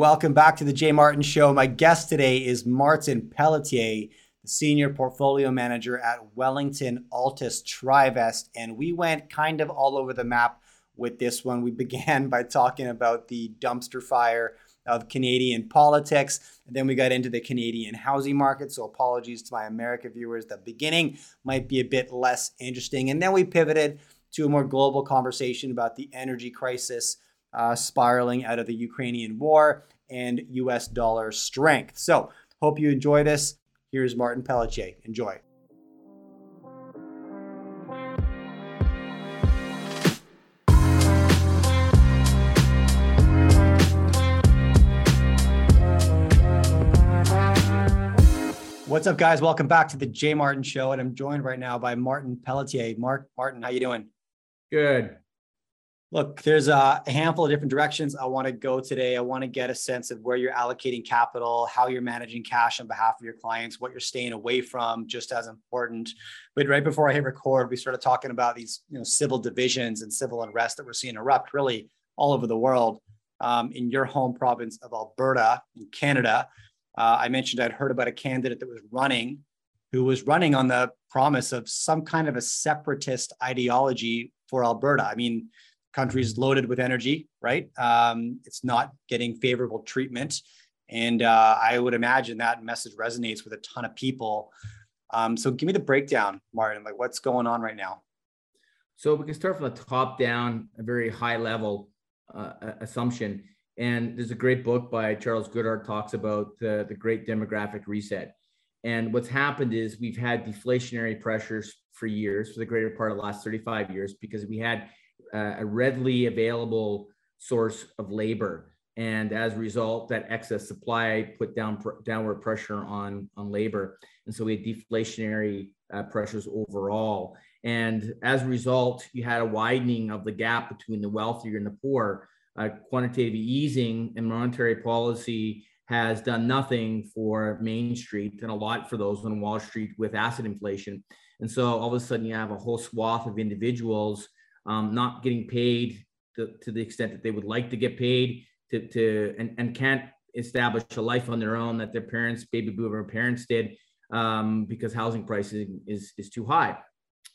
Welcome back to the Jay Martin Show. My guest today is Martin Pelletier, the Senior Portfolio Manager at Wellington Altus TriVest. And we went kind of all over the map with this one. We began by talking about the dumpster fire of Canadian politics. And then we got into the Canadian housing market. So apologies to my American viewers. The beginning might be a bit less interesting. And then we pivoted to a more global conversation about the energy crisis uh, spiraling out of the Ukrainian war and US dollar strength. So, hope you enjoy this. Here's Martin Pelletier. Enjoy. What's up, guys? Welcome back to the Jay Martin Show, and I'm joined right now by Martin Pelletier. Mark, Martin, how you doing? Good. Look, there's a handful of different directions I want to go today. I want to get a sense of where you're allocating capital, how you're managing cash on behalf of your clients, what you're staying away from, just as important. But right before I hit record, we started talking about these, you know, civil divisions and civil unrest that we're seeing erupt really all over the world. Um, in your home province of Alberta, in Canada, uh, I mentioned I'd heard about a candidate that was running, who was running on the promise of some kind of a separatist ideology for Alberta. I mean countries loaded with energy, right? Um, it's not getting favorable treatment. And uh, I would imagine that message resonates with a ton of people. Um, so give me the breakdown, Martin, like what's going on right now? So we can start from the top down, a very high level uh, assumption. And there's a great book by Charles Goodhart talks about the, the great demographic reset. And what's happened is we've had deflationary pressures for years, for the greater part of the last 35 years, because we had uh, a readily available source of labor. And as a result, that excess supply put down pr- downward pressure on, on labor. And so we had deflationary uh, pressures overall. And as a result, you had a widening of the gap between the wealthier and the poor. Uh, quantitative easing and monetary policy has done nothing for Main Street and a lot for those on Wall Street with asset inflation. And so all of a sudden, you have a whole swath of individuals um, not getting paid to, to, the extent that they would like to get paid to, to and, and can't establish a life on their own that their parents, baby boomer parents did um, because housing pricing is, is too high.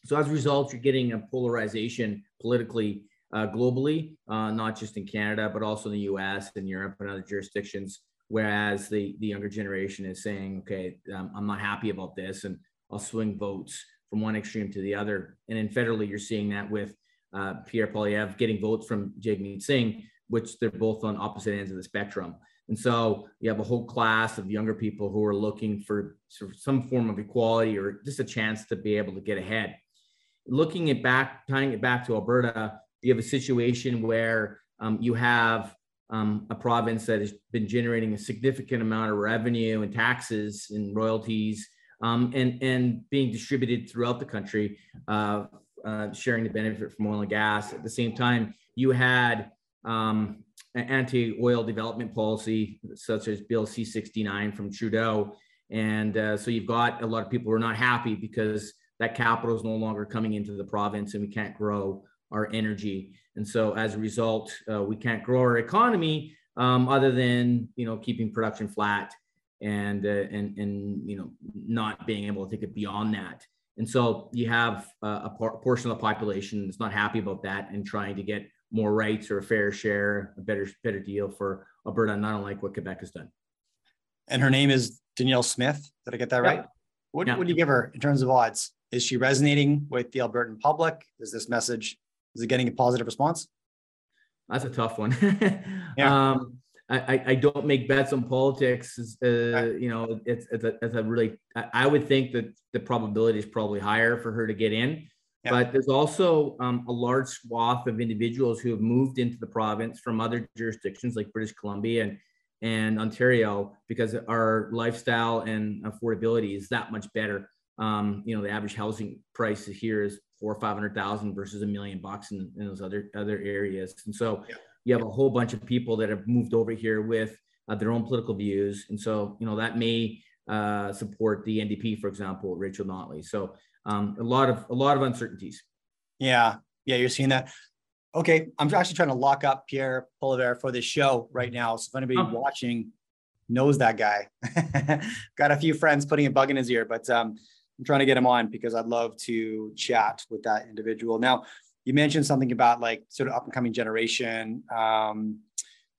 So as a result, you're getting a polarization politically uh, globally, uh, not just in Canada, but also in the US and Europe and other jurisdictions. Whereas the, the younger generation is saying, okay, um, I'm not happy about this and I'll swing votes from one extreme to the other. And then federally, you're seeing that with uh, Pierre Poilievre getting votes from Jagmeet Singh, which they're both on opposite ends of the spectrum. And so you have a whole class of younger people who are looking for some form of equality or just a chance to be able to get ahead. Looking at back, tying it back to Alberta, you have a situation where um, you have um, a province that has been generating a significant amount of revenue and taxes and royalties um, and, and being distributed throughout the country uh, uh, sharing the benefit from oil and gas. At the same time, you had um, an anti-oil development policy such as Bill C-69 from Trudeau, and uh, so you've got a lot of people who are not happy because that capital is no longer coming into the province, and we can't grow our energy. And so as a result, uh, we can't grow our economy um, other than you know keeping production flat and uh, and and you know not being able to take it beyond that. And so you have a, por- portion of the population that's not happy about that and trying to get more rights or a fair share, a better better deal for Alberta, not unlike what Quebec has done. And her name is Danielle Smith. Did I get that right? What yeah. would you give her in terms of odds? Is she resonating with the Albertan public? Is this message is it getting a positive response? That's a tough one. yeah. Um, I, I don't make bets on politics. Uh, you know, it's, it's, a, it's a really, I would think that the probability is probably higher for her to get in. Yeah. But there's also um, a large swath of individuals who have moved into the province from other jurisdictions like British Columbia and, and Ontario because our lifestyle and affordability is that much better. Um, you know, the average housing price here is four or five hundred thousand versus a million bucks in, in those other other areas. And so yeah you have a whole bunch of people that have moved over here with uh, their own political views, and so you know that may uh, support the NDP, for example, Rachel Notley. So um, a lot of a lot of uncertainties. Yeah, yeah, you're seeing that. Okay, I'm actually trying to lock up Pierre Poilievre for this show right now. So if anybody oh. watching knows that guy, got a few friends putting a bug in his ear, but um, I'm trying to get him on because I'd love to chat with that individual. Now, you mentioned something about like sort of up and coming generation um,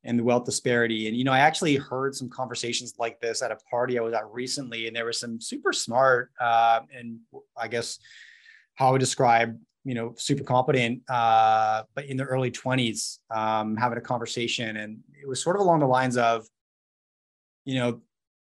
and the wealth disparity. And, you know, I actually heard some conversations like this at a party I was at recently, and there were some super smart uh, and I guess how I would describe, you know, super competent, uh, but in the early 20s, um, having a conversation. And it was sort of along the lines of, you know,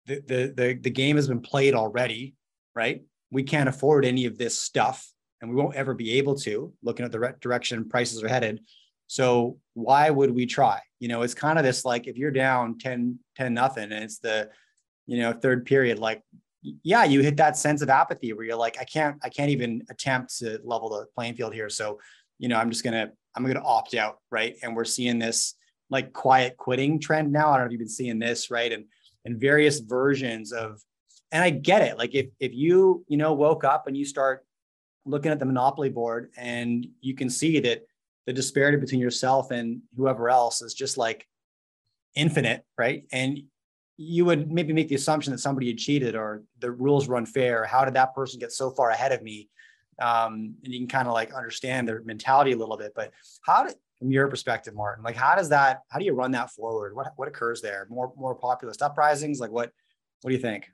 the, the, the, the game has been played already, right? We can't afford any of this stuff and we won't ever be able to looking at the direction prices are headed. So why would we try? You know, it's kind of this like if you're down 10, 10 nothing and it's the, you know, third period, like, yeah, you hit that sense of apathy where you're like, I can't, I can't even attempt to level the playing field here. So, you know, I'm just gonna, I'm gonna opt out, right? And we're seeing this like quiet quitting trend now. I don't know if you've been seeing this, right? And and various versions of, and I get it. Like if if you, you know, woke up and you start looking at the monopoly board and you can see that the disparity between yourself and whoever else is just like infinite, right? And you would maybe make the assumption that somebody had cheated or the rules were unfair. How did that person get so far ahead of me? Um, and you can kind of like understand their mentality a little bit. But how did, from your perspective, Martin, like how does that, how do you run that forward? What what occurs there? More more populist uprisings? Like what what do you think?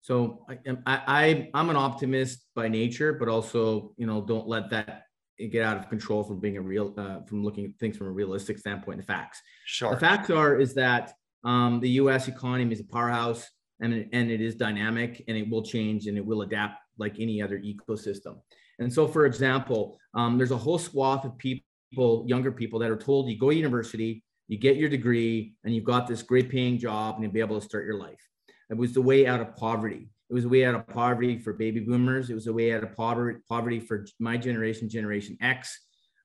So I, I I'm an optimist by nature, but also you know don't let that get out of control from being a real uh, from looking at things from a realistic standpoint. The facts. Sure. The facts are is that um, the U.S. economy is a powerhouse, and and it is dynamic, and it will change, and it will adapt like any other ecosystem. And so, for example, um, there's a whole swath of people, younger people, that are told you go to university, you get your degree, and you've got this great paying job, and you'll be able to start your life. It was the way out of poverty. It was a way out of poverty for baby boomers. It was a way out of poverty, poverty for my generation, Generation X.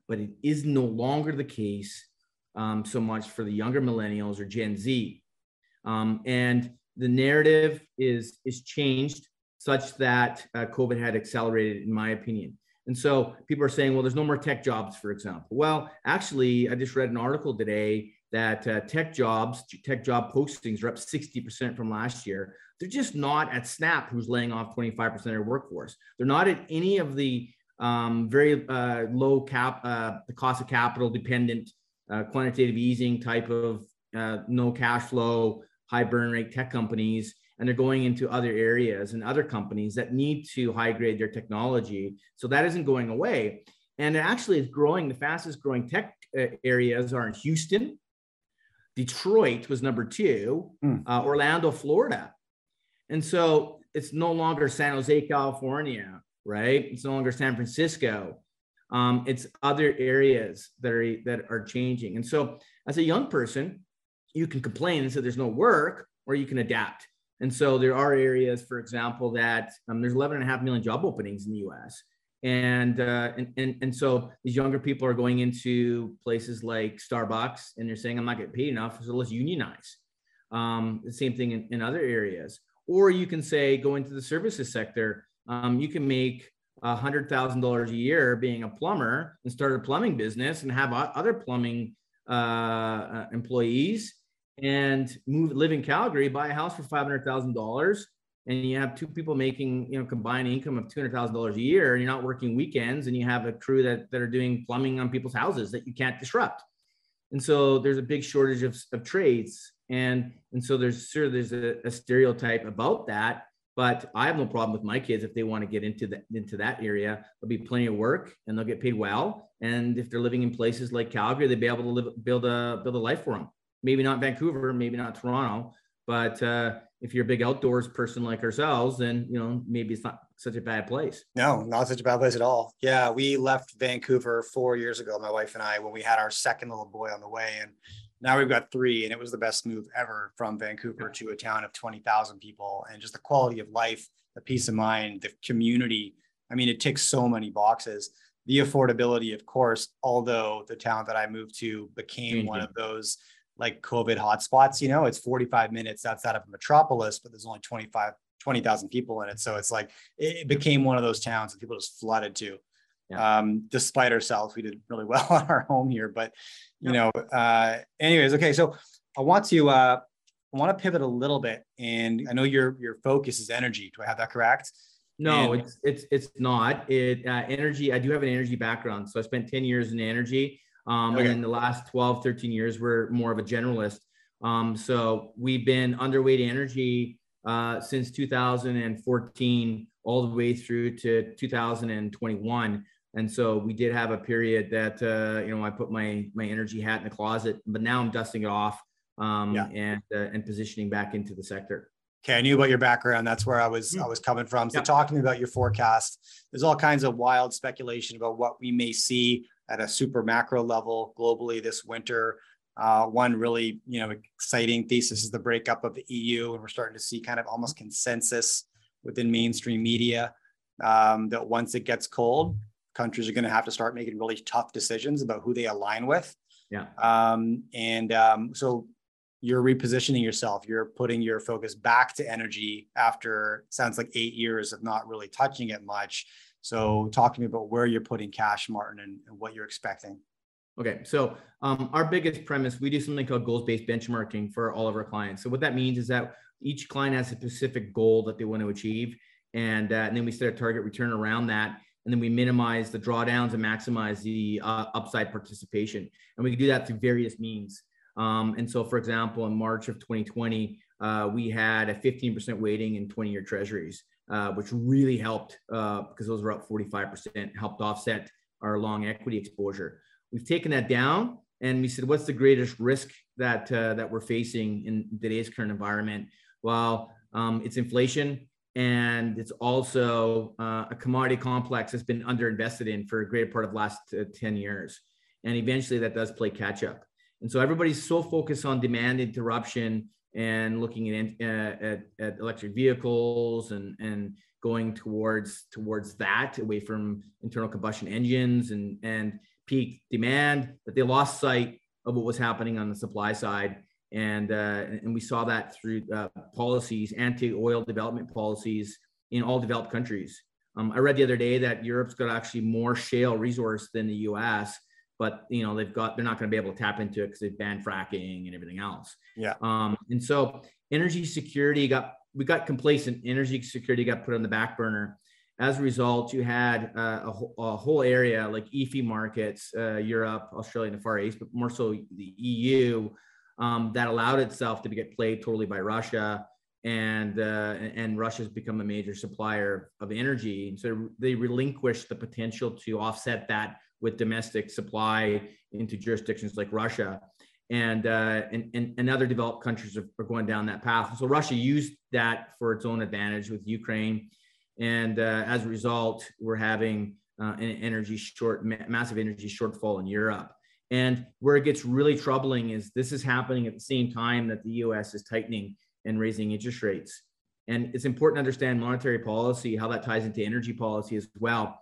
But it is no longer the case um, so much for the younger millennials or Gen Z. Um, and the narrative is is changed such that uh, COVID had accelerated, in my opinion. And so people are saying, well, there's no more tech jobs, for example. Well, actually, I just read an article today that uh, tech jobs, tech job postings are up 60% from last year. They're just not at Snap, who's laying off 25% of their workforce. They're not at any of the um, very uh, low cap, uh, the cost of capital dependent, uh, quantitative easing type of uh, no cash flow, high burn rate tech companies. And they're going into other areas and other companies that need to high grade their technology. So that isn't going away. And actually is growing. The fastest growing tech uh, areas are in Houston, Detroit was number two, mm. uh, Orlando, Florida. And so it's no longer San Jose, California, right? It's no longer San Francisco. Um, it's other areas that are that are changing. And so as a young person, you can complain and say there's no work, or you can adapt. And so there are areas, for example, that um, there's 11 and a half million job openings in the US and, uh, and and and so these younger people are going into places like Starbucks, and they're saying, "I'm not getting paid enough, so let's unionize." Um, the same thing in, in, other areas, or you can say, go into the services sector. Um, you can make a hundred thousand dollars a year being a plumber and start a plumbing business and have other plumbing uh, uh, employees and move live in Calgary, buy a house for five hundred thousand dollars and you have two people making you know combined income of $200000 a year and you're not working weekends and you have a crew that, that are doing plumbing on people's houses that you can't disrupt. And so there's a big shortage of, of trades and and so there's sure there's a, a stereotype about that but i have no problem with my kids if they want to get into that into that area. There'll be plenty of work and they'll get paid well and if they're living in places like calgary they'll be able to live, build a build a life for them maybe not vancouver maybe not toronto but uh, if you're a big outdoors person like ourselves, then you know maybe it's not such a bad place. No, not such a bad place at all. Yeah, we left Vancouver four years ago, my wife and I, when we had our second little boy on the way, and now we've got three, and it was the best move ever from Vancouver to a town of twenty thousand people, and just the quality of life, the peace of mind, the community. I mean, it ticks so many boxes. The affordability, of course, although the town that I moved to became mm-hmm. one of those like COVID hotspots. You know, it's 45 minutes outside of a metropolis, but there's only 25, 20,000 people in it. So it's like it became one of those towns that people just flooded to. Yeah. Um, despite ourselves, we did really well on our home here, but you know, uh, anyways, okay. So I want to, uh, I want to pivot a little bit and I know your, your focus is energy. Do I have that correct? No, and- it's, it's, it's not it, uh, energy. I do have an energy background. So I spent 10 years in energy. Um, okay. and in the last 12, 13 years, we're more of a generalist. Um, so we've been underweight energy uh, since 2014 all the way through to 2021 and so we did have a period that uh, you know I put my my energy hat in the closet, but now I'm dusting it off um, yeah. and uh, and positioning back into the sector. Okay, I knew about your background. That's where I was mm. I was coming from. So yeah. talk to me about your forecast. There's all kinds of wild speculation about what we may see at a super macro level globally this winter. Uh, one really you know exciting thesis is the breakup of the EU, and we're starting to see kind of almost consensus within mainstream media um, that once it gets cold, countries are going to have to start making really tough decisions about who they align with. Yeah. Um, and um, so you're repositioning yourself. You're putting your focus back to energy after sounds like eight years of not really touching it much. So talk to me about where you're putting cash, Martin, and, and what you're expecting. Okay, so um, our biggest premise, we do something called goals-based benchmarking for all of our clients. So what that means is that each client has a specific goal that they want to achieve, and, uh, and then we set a target return around that and then we minimize the drawdowns and maximize the uh, upside participation. And we can do that through various means. Um, and so, for example, in March of 2020, uh, we had a 15% weighting in 20 year treasuries, uh, which really helped uh, because those were up 45%, helped offset our long equity exposure. We've taken that down and we said, what's the greatest risk that, uh, that we're facing in today's current environment? Well, um, it's inflation and it's also uh, a commodity complex that's been underinvested in for a greater part of last uh, 10 years and eventually that does play catch up and so everybody's so focused on demand interruption and looking at, uh, at, at electric vehicles and, and going towards towards that away from internal combustion engines and, and peak demand that they lost sight of what was happening on the supply side and uh, and we saw that through uh, policies, anti-oil development policies in all developed countries. Um, I read the other day that Europe's got actually more shale resource than the U.S., but you know they've got they're not going to be able to tap into it because they've banned fracking and everything else. Yeah. Um, and so energy security got we got complacent. Energy security got put on the back burner. As a result, you had uh, a, a, whole area like EAFE markets, uh, Europe, Australia, and the Far East, but more so the EU um, that allowed itself to get played totally by Russia. And uh, and Russia's become a major supplier of energy, and so they relinquished the potential to offset that with domestic supply into jurisdictions like Russia, and uh, and, and, and other developed countries are, are going down that path. So Russia used that for its own advantage with Ukraine, and uh, as a result, we're having uh, an energy short, massive energy shortfall in Europe. And where it gets really troubling is this is happening at the same time that the US is tightening and raising interest rates. And it's important to understand monetary policy, how that ties into energy policy as well,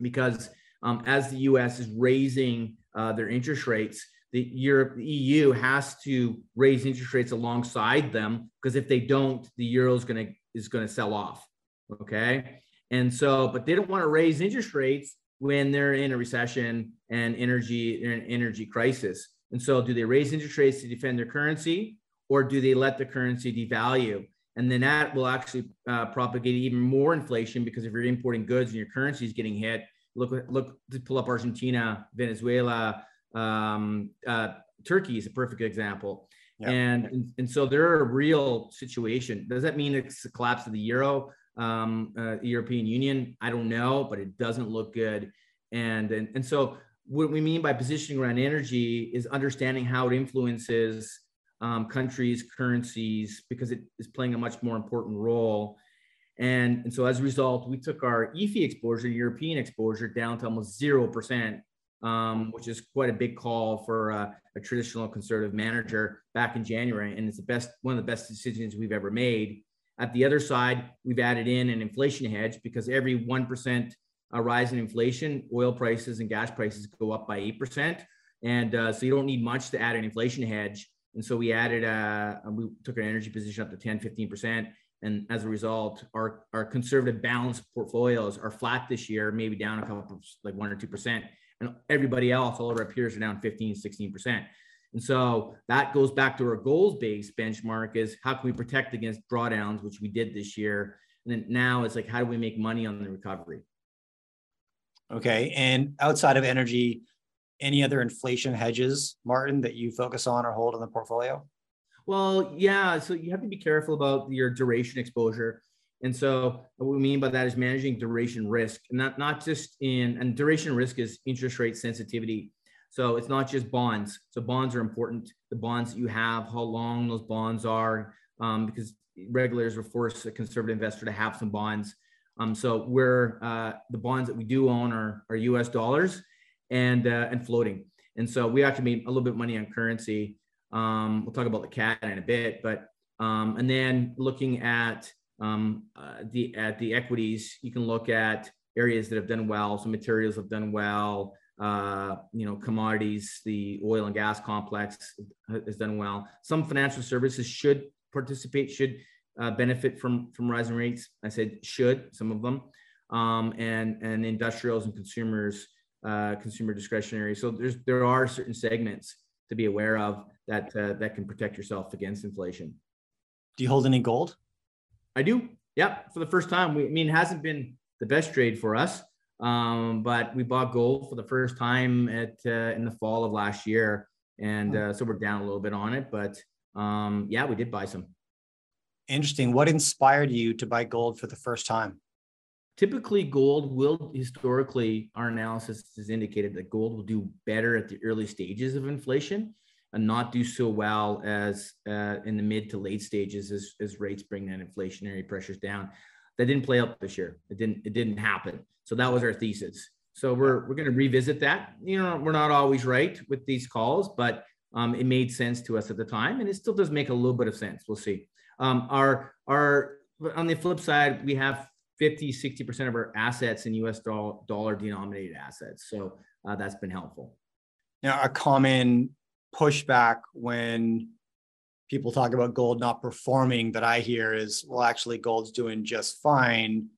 because um, as the US is raising uh, their interest rates, the Europe, the EU has to raise interest rates alongside them because if they don't, the euro is going to is going to sell off. Okay, and so, but they don't want to raise interest rates when they're in a recession and energy an energy crisis. And so, do they raise interest rates to defend their currency, or do they let the currency devalue? And then that will actually uh, propagate even more inflation because if you're importing goods and your currency is getting hit, look look to pull up Argentina, Venezuela, um, uh, Turkey is a perfect example. Yep. And, and so they're a real situation. Does that mean it's the collapse of the euro? um, uh, European Union. I don't know, but it doesn't look good. And, and, and so what we mean by positioning around energy is understanding how it influences um, countries, currencies, because it is playing a much more important role. And, and so as a result, we took our EAFE exposure, European exposure, down to almost 0%, um, which is quite a big call for a, a traditional conservative manager back in January. And it's the best, one of the best decisions we've ever made. At the other side, we've added in an inflation hedge because every 1% uh, rise in inflation, oil prices and gas prices go up by 8%. And uh, so you don't need much to add an inflation hedge. And so we added, uh, we took our energy position up to 10, 15%. And as a result, our, our conservative balanced portfolios are flat this year, maybe down a couple, like one or 2%. And everybody else, all of our peers are down 15, 16%. And so that goes back to our goals based benchmark is how can we protect against drawdowns, which we did this year. And then now it's like, how do we make money on the recovery? Okay. And outside of energy, any other inflation hedges, Martin, that you focus on or hold in the portfolio? Well, yeah. So you have to be careful about your duration exposure. And so what we mean by that is managing duration risk, and not, not just in, and duration risk is interest rate sensitivity. So it's not just bonds. So bonds are important. The bonds that you have, how long those bonds are, um, because regulators will force a conservative investor to have some bonds. Um, so we're uh, the bonds that we do own are, are U.S. dollars and uh, and floating. And so we have to make a little bit of money on currency. Um, we'll talk about the cat in a bit, but um, and then looking at um, uh, the at the equities, you can look at areas that have done well. So materials have done well uh, you know, commodities, the oil and gas complex has done well. Some financial services should participate, should uh, benefit from from rising rates. I said should some of them, um, and and industrials and consumers, uh, consumer discretionary. So there's there are certain segments to be aware of that uh, that can protect yourself against inflation. Do you hold any gold? I do. Yep. for the first time. We, I mean, it hasn't been the best trade for us. Um, but we bought gold for the first time at uh, in the fall of last year, and uh, so we're down a little bit on it. But um, yeah, we did buy some. Interesting. What inspired you to buy gold for the first time? Typically, gold will historically, our analysis has indicated that gold will do better at the early stages of inflation and not do so well as uh, in the mid to late stages as, as rates bring that inflationary pressures down. That didn't play out this year. It didn't. It didn't happen. So that was our thesis. So we're we're going to revisit that. You know, we're not always right with these calls, but um, it made sense to us at the time, and it still does make a little bit of sense. We'll see. Um, our our on the flip side, we have 50, 60% of our assets in US dollar, dollar denominated assets. So uh, that's been helpful. Now, a common pushback when people talk about gold not performing that I hear is, well, actually, gold's doing just fine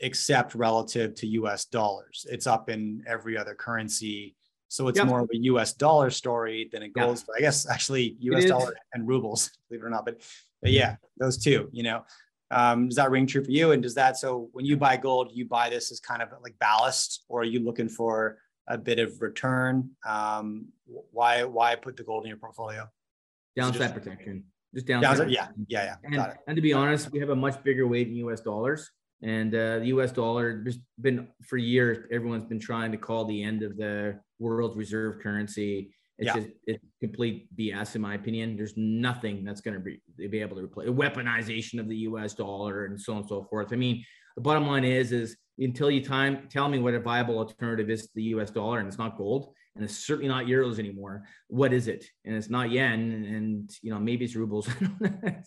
except relative to US dollars. It's up in every other currency. So it's yep. more of a US dollar story than a gold story. I guess actually US dollar and rubles, believe it or not. But, but yeah, those two, you know. Um, does that ring true for you? And does that so when you buy gold, you buy this as kind of like ballast, or are you looking for a bit of return? Um, why why put the gold in your portfolio? Downside just, protection. Just downside. downside yeah, yeah, yeah. And, and to be honest, we have a much bigger weight in US dollars. And uh, the US dollar, there's been for years, everyone's been trying to call the end of the world reserve currency. It's yeah. just it's complete BS in my opinion. There's nothing that's going to be, be able to replace the weaponization of the US dollar and so on and so forth. I mean, the bottom line is, is until you time tell me what a viable alternative is to the US dollar and it's not gold and it's certainly not euros anymore. What is it? And it's not yen and you know, maybe it's rubles.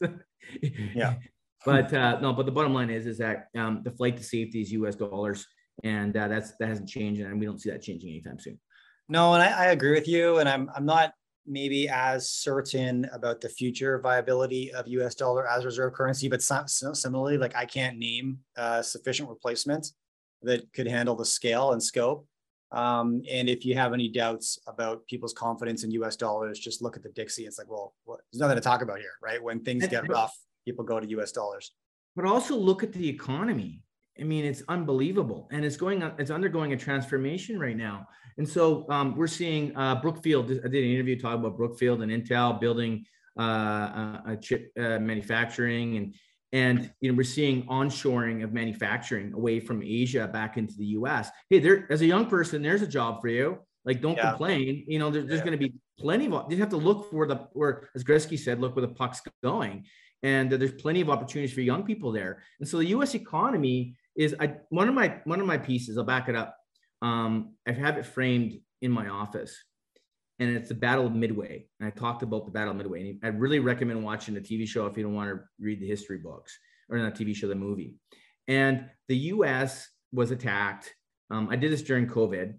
yeah but uh, no, but the bottom line is is that um, the flight to safety is U.S. dollars, and uh, that's that hasn't changed, and we don't see that changing anytime soon. No, and I, I agree with you, and I'm I'm not maybe as certain about the future viability of U.S. dollar as reserve currency, but similarly, like I can't name uh, sufficient replacement that could handle the scale and scope. Um, and if you have any doubts about people's confidence in U.S. dollars, just look at the Dixie. It's like, well, what, there's nothing to talk about here, right? When things get rough, people go to US dollars. But also look at the economy. I mean, it's unbelievable, and it's going on. It's undergoing a transformation right now. And so um, we're seeing uh, Brookfield. I did an interview talking about Brookfield and Intel building uh, a chip uh, manufacturing, and and you know we're seeing onshoring of manufacturing away from Asia back into the U.S. Hey, there as a young person, there's a job for you. Like, don't yeah. complain. You know, there, there's yeah. going to be plenty of. You have to look for the where, as Gretzky said, look where the puck's going and there's plenty of opportunities for young people there. And so the U.S. economy is I, one of my one of my pieces. I'll back it up. Um, I have it framed in my office, and it's the Battle of Midway. And I talked about the Battle of Midway. And I really recommend watching the TV show if you don't want to read the history books or not TV show, the movie. And the U.S. was attacked. Um, I did this during COVID,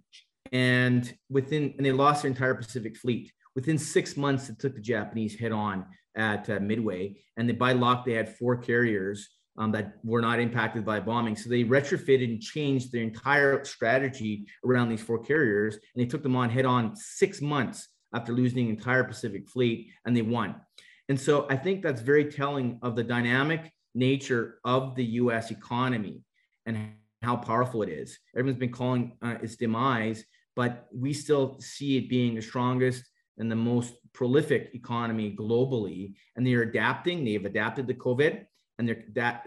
and within and they lost their entire Pacific Fleet. Within six months, it took the Japanese head on at uh, Midway, and they, by lock they had four carriers um, that were not impacted by bombing. So they retrofitted and changed their entire strategy around these four carriers, and they took them on head on six months after losing the entire Pacific Fleet, and they won. And so I think that's very telling of the dynamic nature of the U.S. economy and how powerful it is. Everyone's been calling uh, its demise, but we still see it being the strongest and the most prolific economy globally. And they're adapting. They've adapted to COVID and they're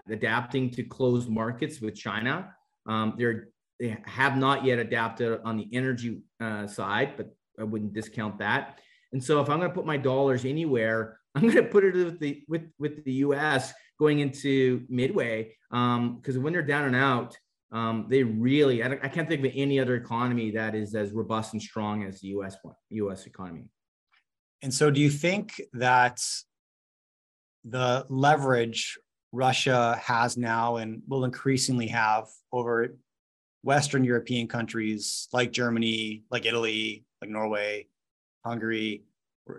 adapting to closed markets with China. Um, they're they have not yet adapted on the energy uh, side, but I wouldn't discount that. And so if I'm going to put my dollars anywhere, I'm going to put it with the with with the U.S. going into Midway because um, when they're down and out, um, they really I, I, can't think of any other economy that is as robust and strong as the U.S. one, U.S. economy. And so, do you think that the leverage Russia has now and will increasingly have over Western European countries like Germany, like Italy, like Norway, Hungary,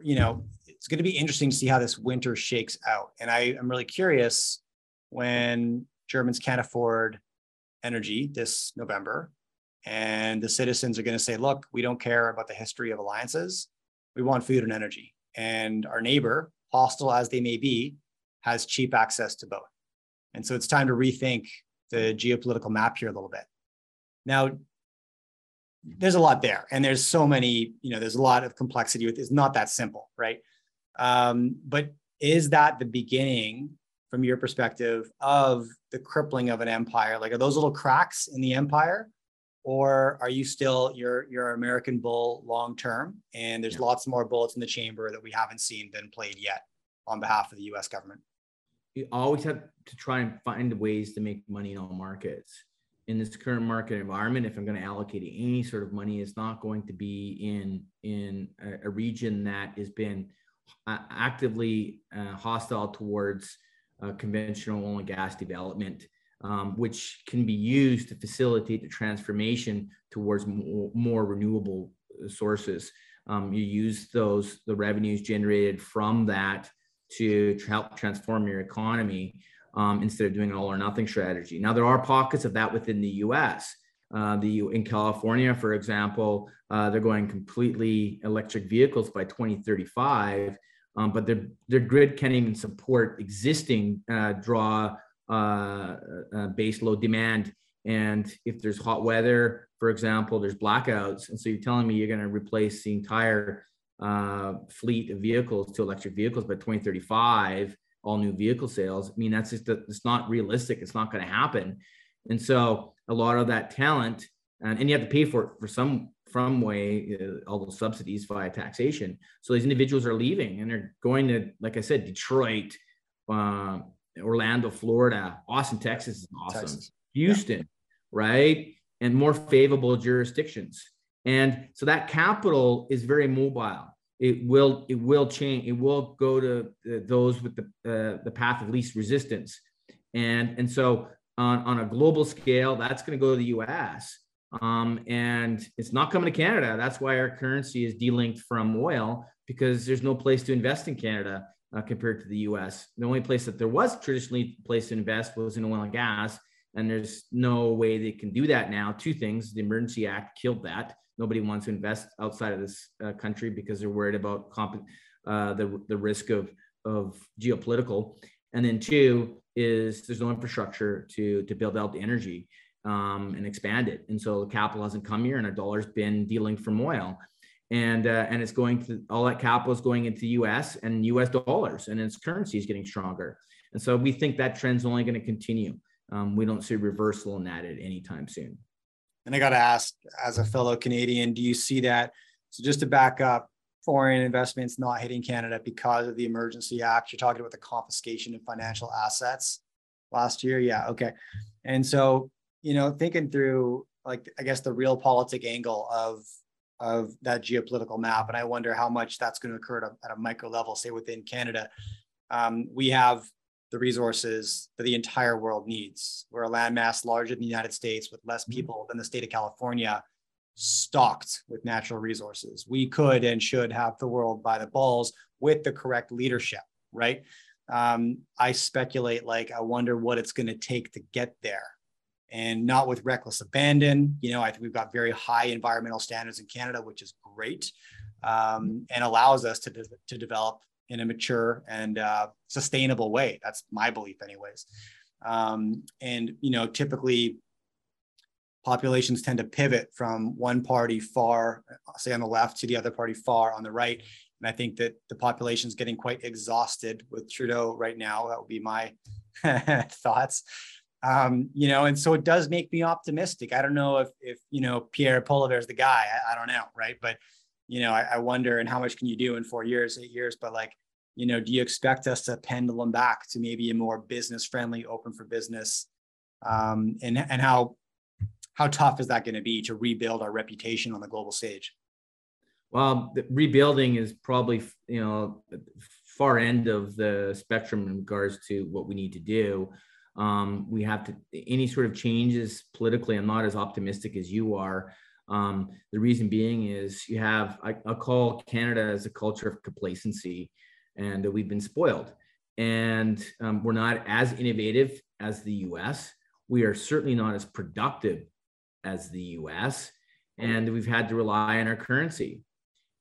you know, it's going to be interesting to see how this winter shakes out. And I, am really curious when Germans can't afford energy this November, and the citizens are going to say, look, we don't care about the history of alliances. We want food and energy. And our neighbor, hostile as they may be, has cheap access to both. And so it's time to rethink the geopolitical map here a little bit. Now, there's a lot there, and there's so many, you know, there's a lot of complexity with it's not that simple, right? Um, but is that the beginning, from your perspective, of the crippling of an empire? Like, are those little cracks in the empire? Or are you still your your American bull long term? And there's yeah. lots more bullets in the chamber that we haven't seen been played yet on behalf of the US government you always have to try and find ways to make money in all markets. In this current market environment, if I'm going to allocate any sort of money, it's not going to be in in a, a region that has been uh, actively uh, hostile towards uh, conventional oil and gas development, um, which can be used to facilitate the transformation towards more, more renewable sources. Um, you use those the revenues generated from that to help transform your economy um, instead of doing an all or nothing strategy. Now, there are pockets of that within the US. Uh, the in California, for example, uh, they're going completely electric vehicles by 2035, um, but their their grid can't even support existing uh, draw uh, uh, base load demand. And if there's hot weather, for example, there's blackouts, and so you're telling me you're going to replace the entire uh, fleet of vehicles to electric vehicles by 2035, all new vehicle sales. I mean, that's just, it's not realistic. It's not going to happen. And so a lot of that talent, and, and you have to pay for it for some from way, uh, all those subsidies via taxation. So these individuals are leaving and they're going to, like I said, Detroit, uh, Orlando, Florida, Austin, Texas is awesome. Texas. Houston, yeah. right? And more favorable jurisdictions. And so that capital is very mobile. It will it will change. It will go to those with the uh, the path of least resistance. And and so on, on a global scale, that's going to go to the U.S. Um, and it's not coming to Canada. That's why our currency is delinked from oil because there's no place to invest in Canada uh, compared to the U.S. The only place that there was traditionally place to invest was in oil and gas, and there's no way they can do that now. Two things: the Emergency Act killed that, Nobody wants to invest outside of this uh, country because they're worried about comp- uh, the, the risk of, of geopolitical. And then two is there's no infrastructure to, to build out the energy um, and expand it. And so the capital hasn't come here and a dollar's been dealing from oil. And, uh, and it's going to all that capital is going into the US and US dollars and its currency is getting stronger. And so we think that trend's only going to continue. Um, we don't see reversal in that at any time soon. And I got to ask, as a fellow Canadian, do you see that? So just to back up, foreign investments not hitting Canada because of the Emergency Act. You're talking about the confiscation of financial assets last year. Yeah. Okay. And so, you know, thinking through like, I guess the realpolitik angle of, of that geopolitical map. And I wonder how much that's going to occur at a, at a micro level, say within Canada. Um, we have the resources that the entire world needs. We're a landmass larger than the United States with less mm-hmm. people than the state of California stocked with natural resources. We could and should have the world by the balls with the correct leadership, right? um, I speculate like I wonder what it's going to take to get there, and not with reckless abandon. You know, I think we've got very high environmental standards in Canada, which is great, um, and allows us to de- to develop in a mature and uh, sustainable way. That's my belief, anyways. Um, and you know, typically populations tend to pivot from one party far, say on the left, to the other party far on the right. And I think that the population is getting quite exhausted with Trudeau right now. That would be my thoughts. Um, you know, and so it does make me optimistic. I don't know if, if you know, Pierre Poilievre is the guy. I, I, don't know, right? But, you know, I, I wonder, and how much can you do in four years, eight years? But like, you know, do you expect us to pendulum back to maybe a more business friendly, open for business? Um, and, and how how tough is that going to be to rebuild our reputation on the global stage? Well, rebuilding is probably you know far end of the spectrum in regards to what we need to do. Um, we have to any sort of changes politically. I'm not as optimistic as you are. Um, the reason being is you have I, will call Canada as a culture of complacency, and that we've been spoiled, and um, we're not as innovative as the U.S. We are certainly not as productive as the US, and we've had to rely on our currency.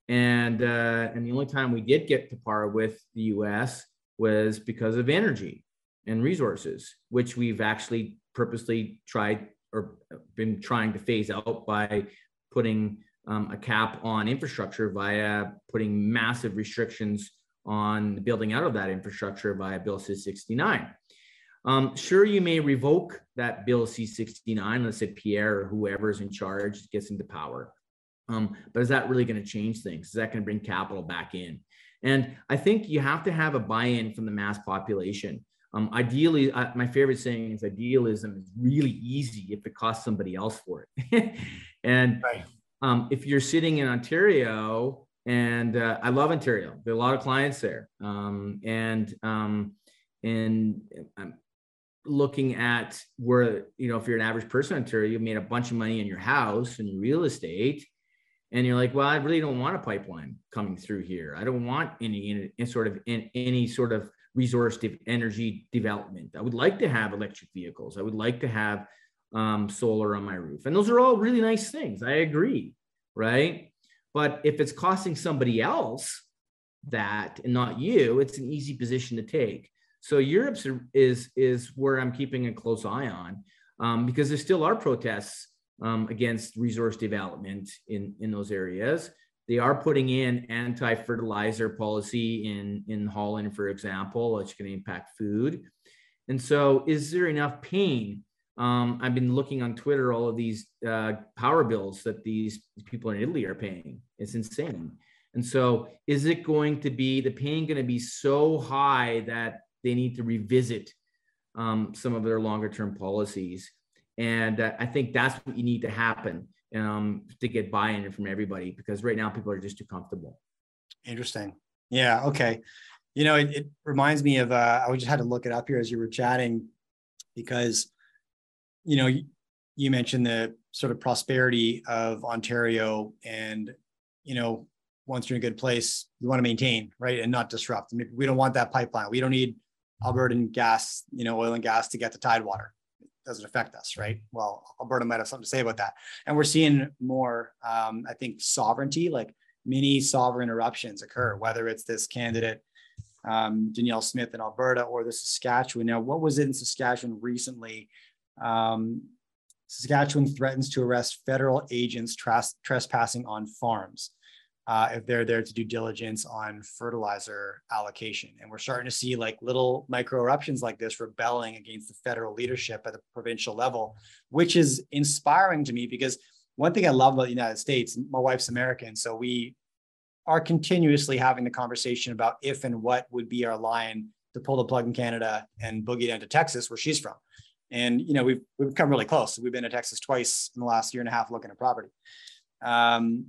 And, uh, and the only time we did get to par with the US was because of energy and resources, which we've actually purposely tried or been trying to phase out by putting um, a cap on infrastructure via putting massive restrictions on the building out of that infrastructure via Bill C-69. Um, sure, you may revoke that Bill C 69, let's say Pierre or whoever is in charge gets into power. Um, but is that really going to change things? Is that going to bring capital back in? And I think you have to have a buy in from the mass population. Um, ideally, uh, my favorite saying is idealism is really easy if it costs somebody else for it. and right. um, if you're sitting in Ontario, and uh, I love Ontario, there are a lot of clients there. Um, and um, and um, looking at where you know if you're an average person in Ontario, you've made a bunch of money in your house and real estate, and you're like, well, I really don't want a pipeline coming through here. I don't want any, any sort of in, any sort of resource de- energy development. I would like to have electric vehicles. I would like to have um, solar on my roof, and those are all really nice things. I agree, right? But if it's costing somebody else that and not you, it's an easy position to take. So Europe is is where I'm keeping a close eye on um, because there still are protests um, against resource development in in those areas. They are putting in anti-fertilizer policy in in Holland, for example, which can impact food. And so, is there enough pain? Um, I've been looking on Twitter all of these uh, power bills that these people in Italy are paying. It's insane. And so, is it going to be the pain going to be so high that they need to revisit um, some of their longer term policies. And uh, I think that's what you need to happen um, to get buy in from everybody because right now people are just too comfortable. Interesting. Yeah. Okay. You know, it, it reminds me of, uh, I just had to look it up here as you were chatting because, you know, you, you mentioned the sort of prosperity of Ontario and, you know, once you're in a good place, you want to maintain, right, and not disrupt. I mean, we don't want that pipeline. We don't need Albertan gas, you know, oil and gas to get to Tidewater. It doesn't affect us, right? Well, Alberta might have something to say about that. And we're seeing more, um, I think, sovereignty, like mini sovereign eruptions occur, whether it's this candidate, um, Danielle Smith in Alberta or the Saskatchewan. Now, what was it in Saskatchewan recently? Um, Saskatchewan threatens to arrest federal agents trespassing on farms uh, if they're there to do diligence on fertilizer allocation. And we're starting to see like little micro eruptions like this rebelling against the federal leadership at the provincial level, which is inspiring to me because one thing I love about the United States, my wife's American, so we are continuously having the conversation about if and what would be our line to pull the plug in Canada and boogie down to Texas, where she's from. And you know, we've we've come really close. We've been to Texas twice in the last year and a half looking at property. Um,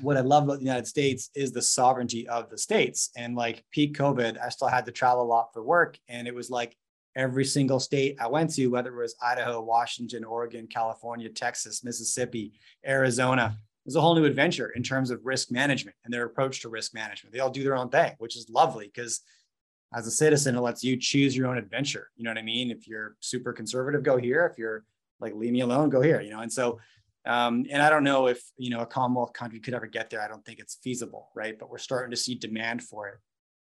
what I love about the United States is the sovereignty of the states. And like peak COVID, I still had to travel a lot for work. And it was like every single state I went to, whether it was Idaho, Washington, Oregon, California, Texas, Mississippi, Arizona, it was a whole new adventure in terms of risk management and their approach to risk management. They all do their own thing, which is lovely because as a citizen, it lets you choose your own adventure. You know what I mean? If you're super conservative, go here. If you're like, leave me alone, go here, you know? And so, um, and I don't know if, you know, a Commonwealth country could ever get there. I don't think it's feasible, right? But we're starting to see demand for it.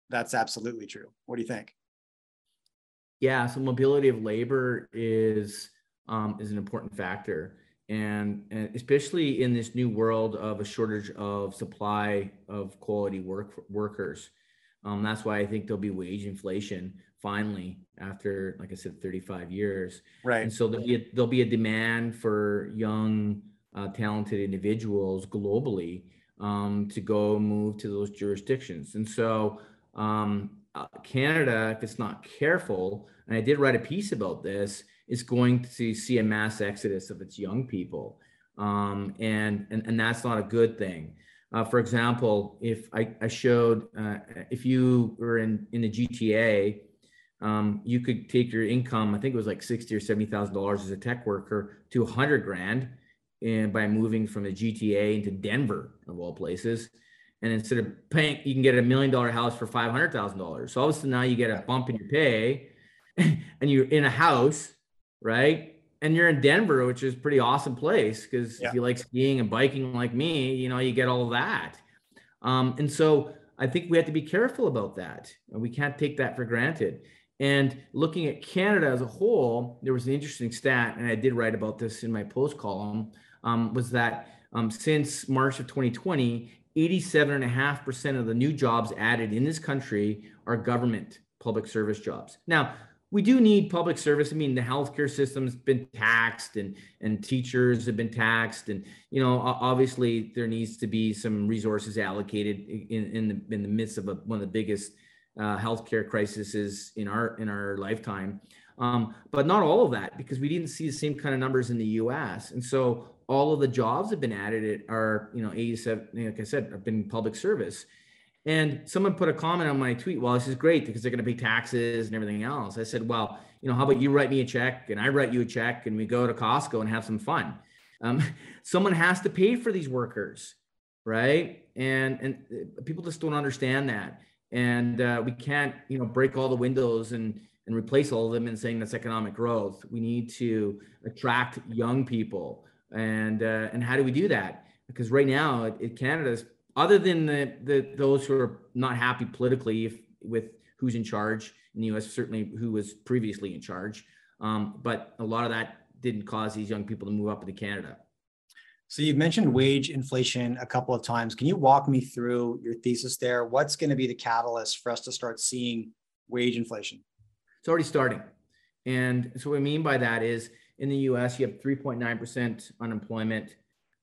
That's absolutely true. What do you think? Yeah, so mobility of labor is um, is an important factor, and, and especially in this new world of a shortage of supply of quality work workers. Um, that's why I think there'll be wage inflation finally after, like I said, 35 years. Right. And so there'll be a, there'll be a demand for young, uh, talented individuals globally um, to go move to those jurisdictions. And so um, uh, Canada, if it's not careful, and I did write a piece about this, is going to see a mass exodus of its young people. Um, and, and, and that's not a good thing. Uh, for example, if I, I showed, uh, if you were in, in the GTA, um, you could take your income, I think it was like 60 or $70,000 as a tech worker to 100 grand and by moving from the GTA into Denver of all places and instead of paying, you can get a million dollar house for five hundred thousand dollars. So all of a sudden now you get a bump in your pay, and you're in a house, right? And you're in Denver, which is pretty awesome place because yeah. if you like skiing and biking like me, you know you get all that. Um, and so I think we have to be careful about that. We can't take that for granted. And looking at Canada as a whole, there was an interesting stat, and I did write about this in my post column, um, was that um, since March of 2020, 87.5% of the new jobs added in this country are government public service jobs. Now, we do need public service. I mean, the healthcare system's been taxed and, and teachers have been taxed. And, you know, obviously there needs to be some resources allocated in, in, the, in the midst of a, one of the biggest uh, healthcare crises in our, in our lifetime. Um, but not all of that because we didn't see the same kind of numbers in the US. And so all of the jobs have been added are, you know, 87, like I said, have been public service. And someone put a comment on my tweet, well, this is great because they're going to pay taxes and everything else. I said, well, you know, how about you write me a check and I write you a check and we go to Costco and have some fun. Um, someone has to pay for these workers, right? And and uh, people just don't understand that. And uh, we can't, you know, break all the windows and and replace all of them and saying that's economic growth. We need to attract young people and uh, and how do we do that? Because right now, it, it Canada's other than the, the those who are not happy politically if, with who's in charge in the U.S. Certainly, who was previously in charge, um, but a lot of that didn't cause these young people to move up into Canada. So you've mentioned wage inflation a couple of times. Can you walk me through your thesis there? What's going to be the catalyst for us to start seeing wage inflation? It's already starting. And so what I mean by that is in the US, you have 3.9% unemployment,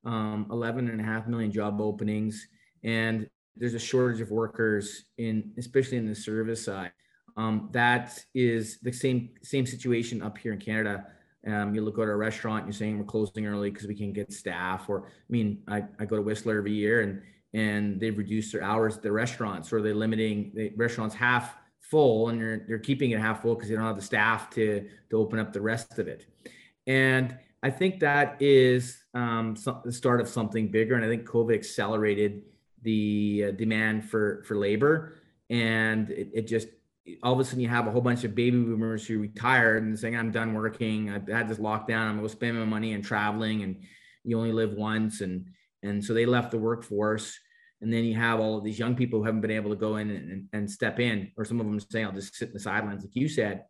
um, 11.5 million job openings, and there's a shortage of workers in, especially in the service side. Um, that is the same same situation up here in Canada. Um, you look at a restaurant, you're saying we're closing early because we can't get staff. Or I mean, I, I go to Whistler every year, and and they've reduced their hours at the restaurants, or they're limiting the restaurants half full, and you're, they're keeping it half full because you don't have the staff to to open up the rest of it. And I think that is um, the start of something bigger. And I think COVID accelerated the uh, demand for for labor, and it, it, just all of a sudden you have a whole bunch of baby boomers who retired and saying, "I'm done working. I had this lockdown. I'm going to spend my money and traveling, and you only live once." And and so they left the workforce. And then you have all of these young people who haven't been able to go in and, and step in, or some of them saying, "I'll just sit in the sidelines," like you said.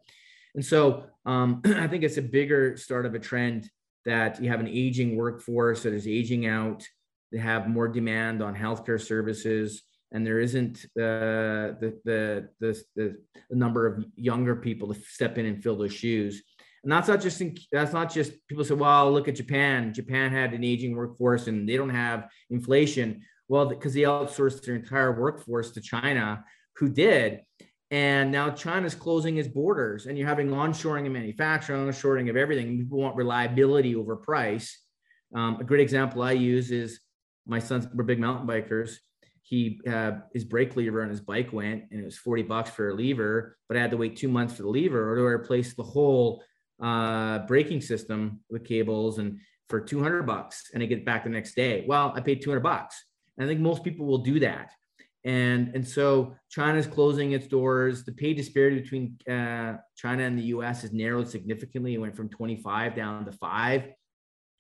And so um, I think it's a bigger start of a trend that you have an aging workforce that is aging out. They have more demand on healthcare services, and there isn't uh, the, the, the, the, number of younger people to step in and fill those shoes. And that's not just in, that's not just people say, well, look at Japan. Japan had an aging workforce and they don't have inflation. Well, because they outsourced their entire workforce to China, who did. And now China's closing its borders, and you're having onshoring of manufacturing, onshoring of everything. People want reliability over price. Um, a great example I use is my son's we're big mountain bikers. He uh, his brake lever on his bike went, and it was 40 bucks for a lever, but I had to wait two months for the lever or to replace the whole uh, braking system with cables and for 200 bucks, and I get back the next day. Well, I paid 200 bucks. And I think most people will do that. And, and so China's closing its doors. The pay disparity between uh, China and the US has narrowed significantly. It went from 25 down to five.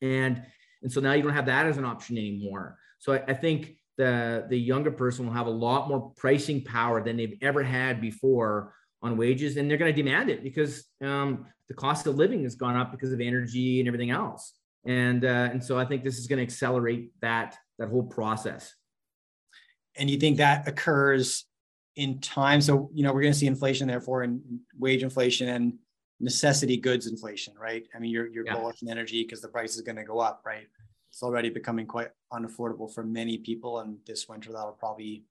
And, and so now you don't have that as an option anymore. So I, I think the, the younger person will have a lot more pricing power than they've ever had before on wages. And they're going to demand it because um, the cost of living has gone up because of energy and everything else. And, uh, and so I think this is going to accelerate that, that whole process. And you think that occurs in time? So you know we're going to see inflation therefore and wage inflation and necessity goods inflation right? I mean you're you're yeah. bullish in energy because the price is going to go up right? It's already becoming quite unaffordable for many people and this winter that'll probably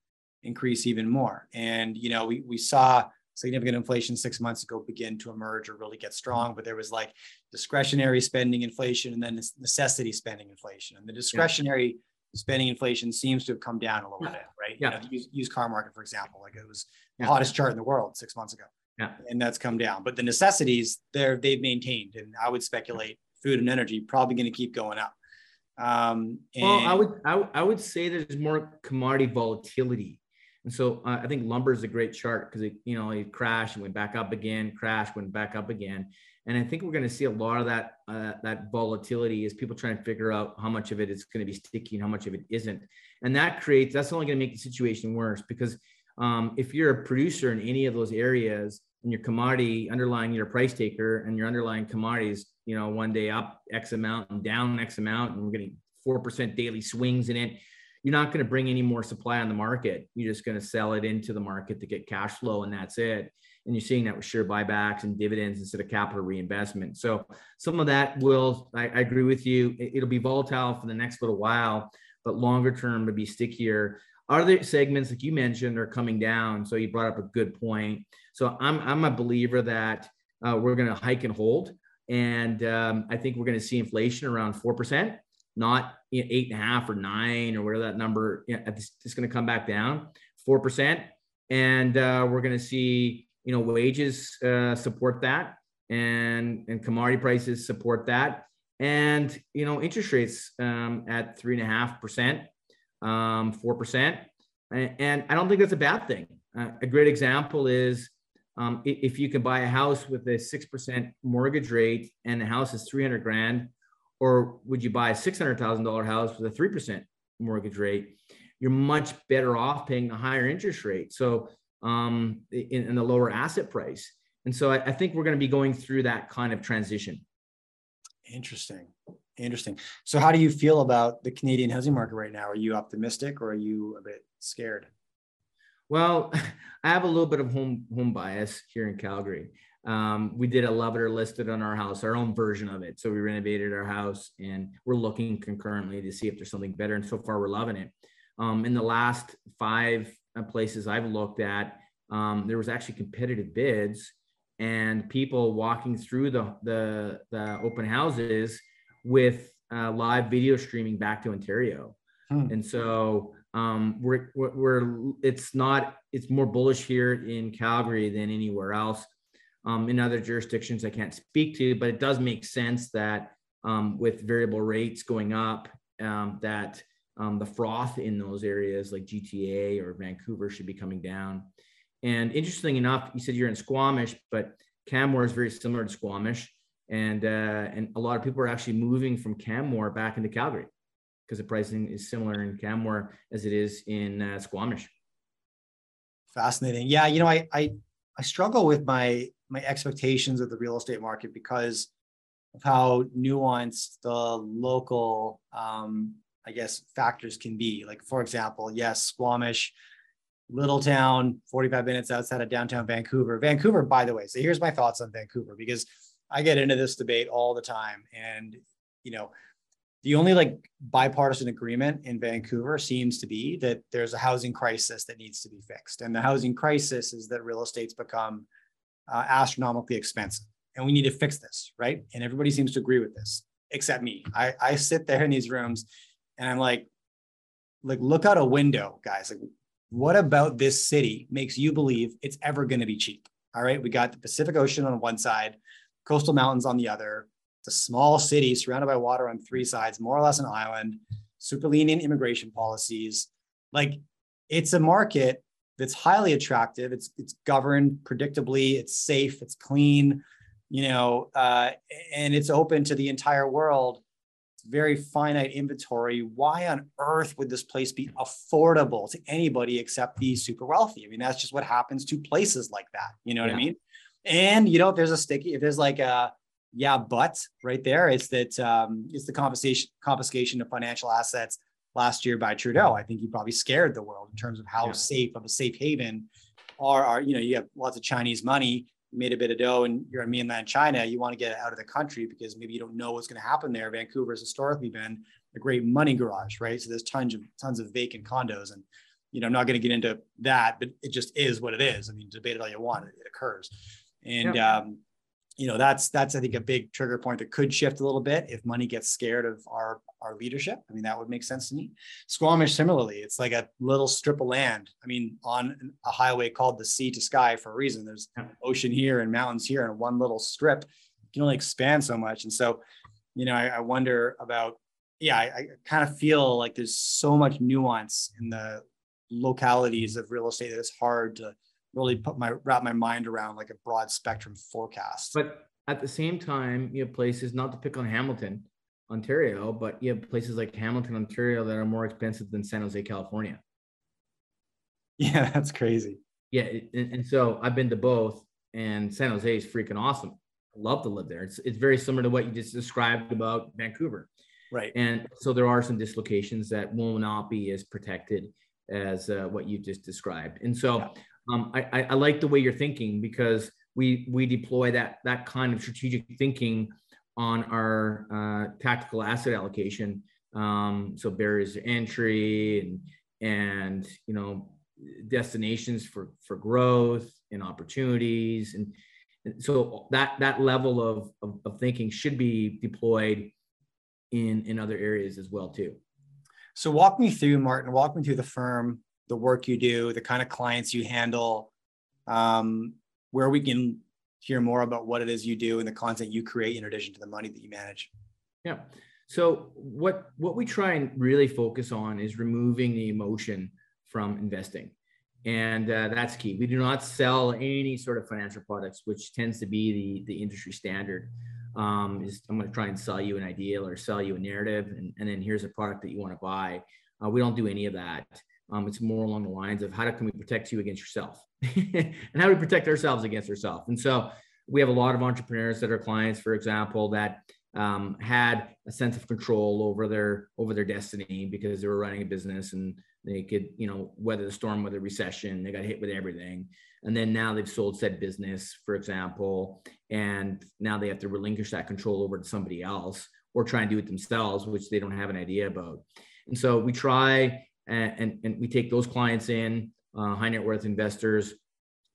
increase even more. And you know we, we saw significant inflation six months ago begin to emerge or really get strong but there was like discretionary spending inflation and then necessity spending inflation and the discretionary yeah spending inflation seems to have come down a little yeah. bit, right? Yeah. You know, the used, used, car market, for example, like it was the hottest chart in the world six months ago. Yeah. And that's come down. But the necessities they're they've maintained. And I would speculate food and energy probably going to keep going up. Um, well, I would, I would say there's more commodity volatility. And so uh, I think lumber is a great chart because it, you know, it crashed and went back up again, crashed, went back up again. And I think we're going to see a lot of that uh, that volatility as people try and figure out how much of it is going to be sticky and how much of it isn't. And that creates that's only going to make the situation worse because um, if you're a producer in any of those areas and your commodity underlying your price taker and your underlying commodities, you know, one day up X amount and down X amount, and we're getting four percent daily swings in it. You're not going to bring any more supply on the market. You're just going to sell it into the market to get cash flow, and that's it and you're seeing that with share buybacks and dividends instead of capital reinvestment. So some of that will, I, I agree with you, it, will be volatile for the next little while, but longer term to be stickier. Other segments, like you mentioned, are coming down. So you brought up a good point. So I'm I'm a believer that uh, we're going to hike and hold, and um, I think we're going to see inflation around four percent, not eight and a half or nine or whatever that number. Know, it's, going to come back down four percent, and uh, we're going to see you know, wages uh, support that, and and commodity prices support that, and you know, interest rates um, at three and a half percent, um, four percent, and I don't think that's a bad thing. Uh, a great example is um, if you can buy a house with a six percent mortgage rate and the house is three hundred grand, or would you buy a six hundred thousand dollar house with a three percent mortgage rate? You're much better off paying a higher interest rate. So um, in, in, the lower asset price. And so I, I think we're going to be going through that kind of transition. Interesting. Interesting. So, how do you feel about the Canadian housing market right now? Are you optimistic or are you a bit scared? Well, I have a little bit of home home bias here in Calgary. Um, we did a Love It or List It on our house, our own version of it. So we renovated our house, and we're looking concurrently to see if there's something better. And so far, we're loving it. Um, in the last five places I've looked at, um, there was actually competitive bids and people walking through the the, the open houses with uh, live video streaming back to Ontario. Hmm. And so um, we're, we're, we're, it's not, it's more bullish here in Calgary than anywhere else. Um, in other jurisdictions, I can't speak to, but it does make sense that um, with variable rates going up, um, that um, the froth in those areas like GTA or Vancouver should be coming down. And interesting enough, you said you're in Squamish, but Canmore is very similar to Squamish, and uh, and a lot of people are actually moving from Canmore back into Calgary because the pricing is similar in Canmore as it is in uh, Squamish. Fascinating. Yeah, you know, I I I struggle with my my expectations of the real estate market because of how nuanced the local um, I guess, factors can be. Like, for example, yes, Squamish, little town, 45 minutes outside of downtown Vancouver. Vancouver, by the way, so here's my thoughts on Vancouver because I get into this debate all the time. And, you know, the only like bipartisan agreement in Vancouver seems to be that there's a housing crisis that needs to be fixed. And the housing crisis is that real estate's become uh, astronomically expensive. And we need to fix this, right? And everybody seems to agree with this, except me. I, I sit there in these rooms and I'm like, like look out a window, guys. Like, what about this city makes you believe it's ever going to be cheap? All right, we got the Pacific Ocean on one side, coastal mountains on the other. It's a small city surrounded by water on three sides, more or less an island. Super lenient immigration policies. Like, it's a market that's highly attractive. It's it's governed predictably. It's safe. It's clean. You know, uh, and it's open to the entire world. It's very finite inventory. Why on earth would this place be affordable to anybody except the super wealthy? I mean, that's just what happens to places like that. You know what yeah. I mean? And you know, if there's a sticky, if there's like a yeah, but right there is that um, it's the confiscation confiscation of financial assets last year by Trudeau. I think he probably scared the world in terms of how yeah. safe of a safe haven are, are, you know, you have lots of Chinese money, made a bit of dough and you're in mainland China, you want to get out of the country because maybe you don't know what's going to happen there. Vancouver has historically been a great money garage, right? So there's tons of tons of vacant condos and you know, I'm not going to get into that, but it just is what it is. I mean, debate it all you want, it, it occurs. And yeah. um, you know that's that's i think a big trigger point that could shift a little bit if money gets scared of our our leadership. I mean that would make sense to me. Squamish similarly it's like a little strip of land i mean on a highway called the sea to sky for a reason. There's ocean here and mountains here and one little strip. You can only expand so much. And so you know i, I wonder about yeah I, I kind of feel like there's so much nuance in the localities of real estate that it's hard to really put my wrap my mind around like a broad spectrum forecast. But at the same time, you have places not to pick on Hamilton, Ontario, but you have places like Hamilton, Ontario that are more expensive than San Jose, California. Yeah, that's crazy. Yeah, and, and so I've been to both, and San Jose is freaking awesome. I love to live there. It's it's very similar to what you just described about Vancouver. Right. And so there are some dislocations that will not be as protected as uh, what you just described. And so yeah um, I, I like the way you're thinking because we we deploy that that kind of strategic thinking on our uh, tactical asset allocation. Um, so barriers to entry and and you know destinations for for growth and opportunities and, and so that that level of, of, of thinking should be deployed in in other areas as well too. So walk me through Martin. Walk me through the firm the work you do, the kind of clients you handle, um, where we can hear more about what it is you do and the content you create in addition to the money that you manage. Yeah. So what what we try and really focus on is removing the emotion from investing, and uh, that's key. We do not sell any sort of financial products, which tends to be the the industry standard. Um, is I'm going to try and sell you an ideal or sell you a narrative, and, and then here's a product that you want to buy. Uh, we don't do any of that. Um, it's more along the lines of how can we protect you against yourself? And how do we protect ourselves against ourselves. And so we have a lot of entrepreneurs that are clients, for example, that um, had a sense of control over their over their destiny because they were running a business and they could you know weather the storm with a recession. They got hit with everything. And then now they've sold said business for example and now they have to relinquish that control over to somebody else or try and do it themselves which they don't have an idea about. And so we try and, and, and we take those clients in, uh, high net worth investors.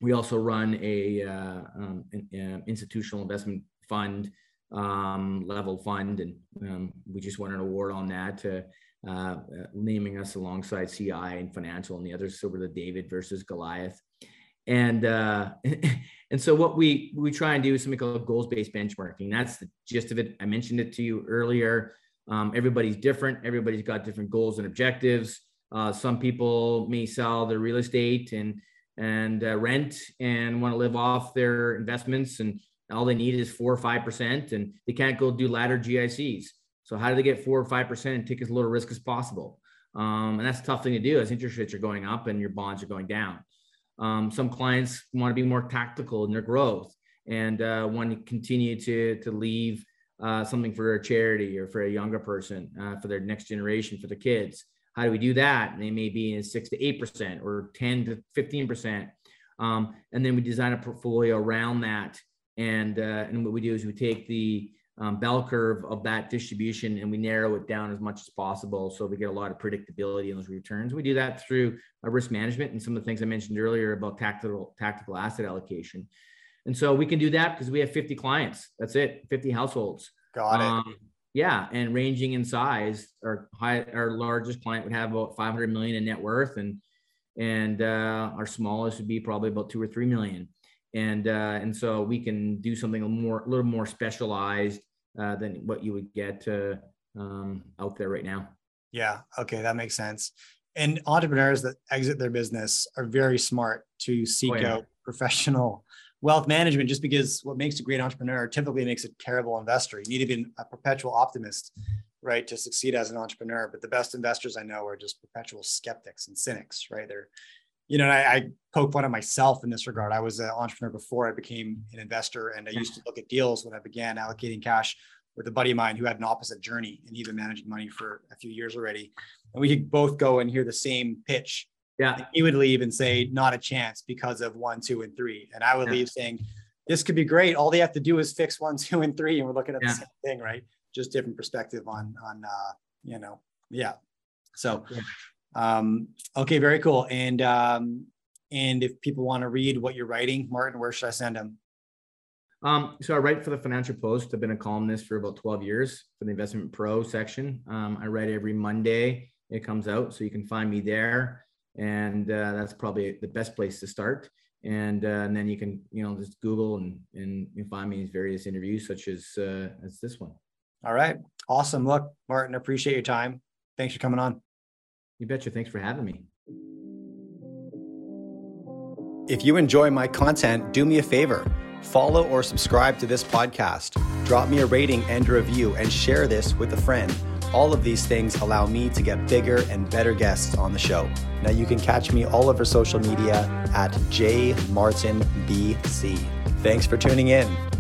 We also run a uh, um, an, an institutional investment fund um, level fund, and um, we just won an award on that to uh, naming us alongside CI and Financial and the others. So we're the David versus Goliath, and uh, and so what we we try and do is something called goals based benchmarking. That's the gist of it. I mentioned it to you earlier. Um, everybody's different. Everybody's got different goals and objectives. Uh, some people may sell their real estate and and uh, rent and want to live off their investments, and all they need is four or five percent, and they can't go do ladder GICs. So how do they get four or five percent and take as little risk as possible? Um, and that's a tough thing to do as interest rates are going up and your bonds are going down. Um, some clients want to be more tactical in their growth and uh, want to continue to to leave uh, something for a charity or for a younger person, uh, for their next generation, for their kids. How do we do that? And they may be in six to eight percent or 10 to 15 percent. Um, and then we design a portfolio around that. And uh, and what we do is we take the um, bell curve of that distribution and we narrow it down as much as possible so we get a lot of predictability in those returns. We do that through a risk management and some of the things I mentioned earlier about tactical tactical asset allocation. And so we can do that because we have 50 clients. That's it, 50 households. Got it. Um, yeah, and ranging in size, our high, our largest client would have about 500 million in net worth, and and uh, our smallest would be probably about two or three million. And uh, and so we can do something a more a little more specialized uh, than what you would get uh, um, out there right now. Yeah. Okay, that makes sense. and entrepreneurs that exit their business are very smart to seek oh, yeah. out professional wealth management just because what makes a great entrepreneur typically makes a terrible investor. You need to be a perpetual optimist, right, to succeed as an entrepreneur. But the best investors I know are just perpetual skeptics and cynics, right? They're, you know, I, I poke fun at myself in this regard. I was an entrepreneur before I became an investor, and I used to look at deals when I began allocating cash with a buddy of mine who had an opposite journey and he'd been managing money for a few years already. And we could both go and hear the same pitch. Yeah. He would leave and say, not a chance because of one, two, and three. And I would yeah. leave saying, this could be great. All they have to do is fix one, two, and three. And we're looking at yeah. the same thing, right? Just different perspective on, on, uh, you know, yeah. So, um, okay, very cool. And, um, and if people want to read what you're writing, Martin, where should I send them? Um, so I write for the Financial Post. I've been a columnist for about 12 years for the Investment Pro section. Um, I write every Monday. It comes out, so you can find me there, and uh, that's probably the best place to start. And, uh, and then you can you know just Google and and you find me in various interviews such as uh, as this one. All right, awesome. Look, Martin, appreciate your time. Thanks for coming on. You betcha. Thanks for having me. If you enjoy my content, do me a favor follow or subscribe to this podcast, drop me a rating and a review, and share this with a friend. All of these things allow me to get bigger and better guests on the show. Now you can catch me all over social media at jmartinbc. Thanks for tuning in.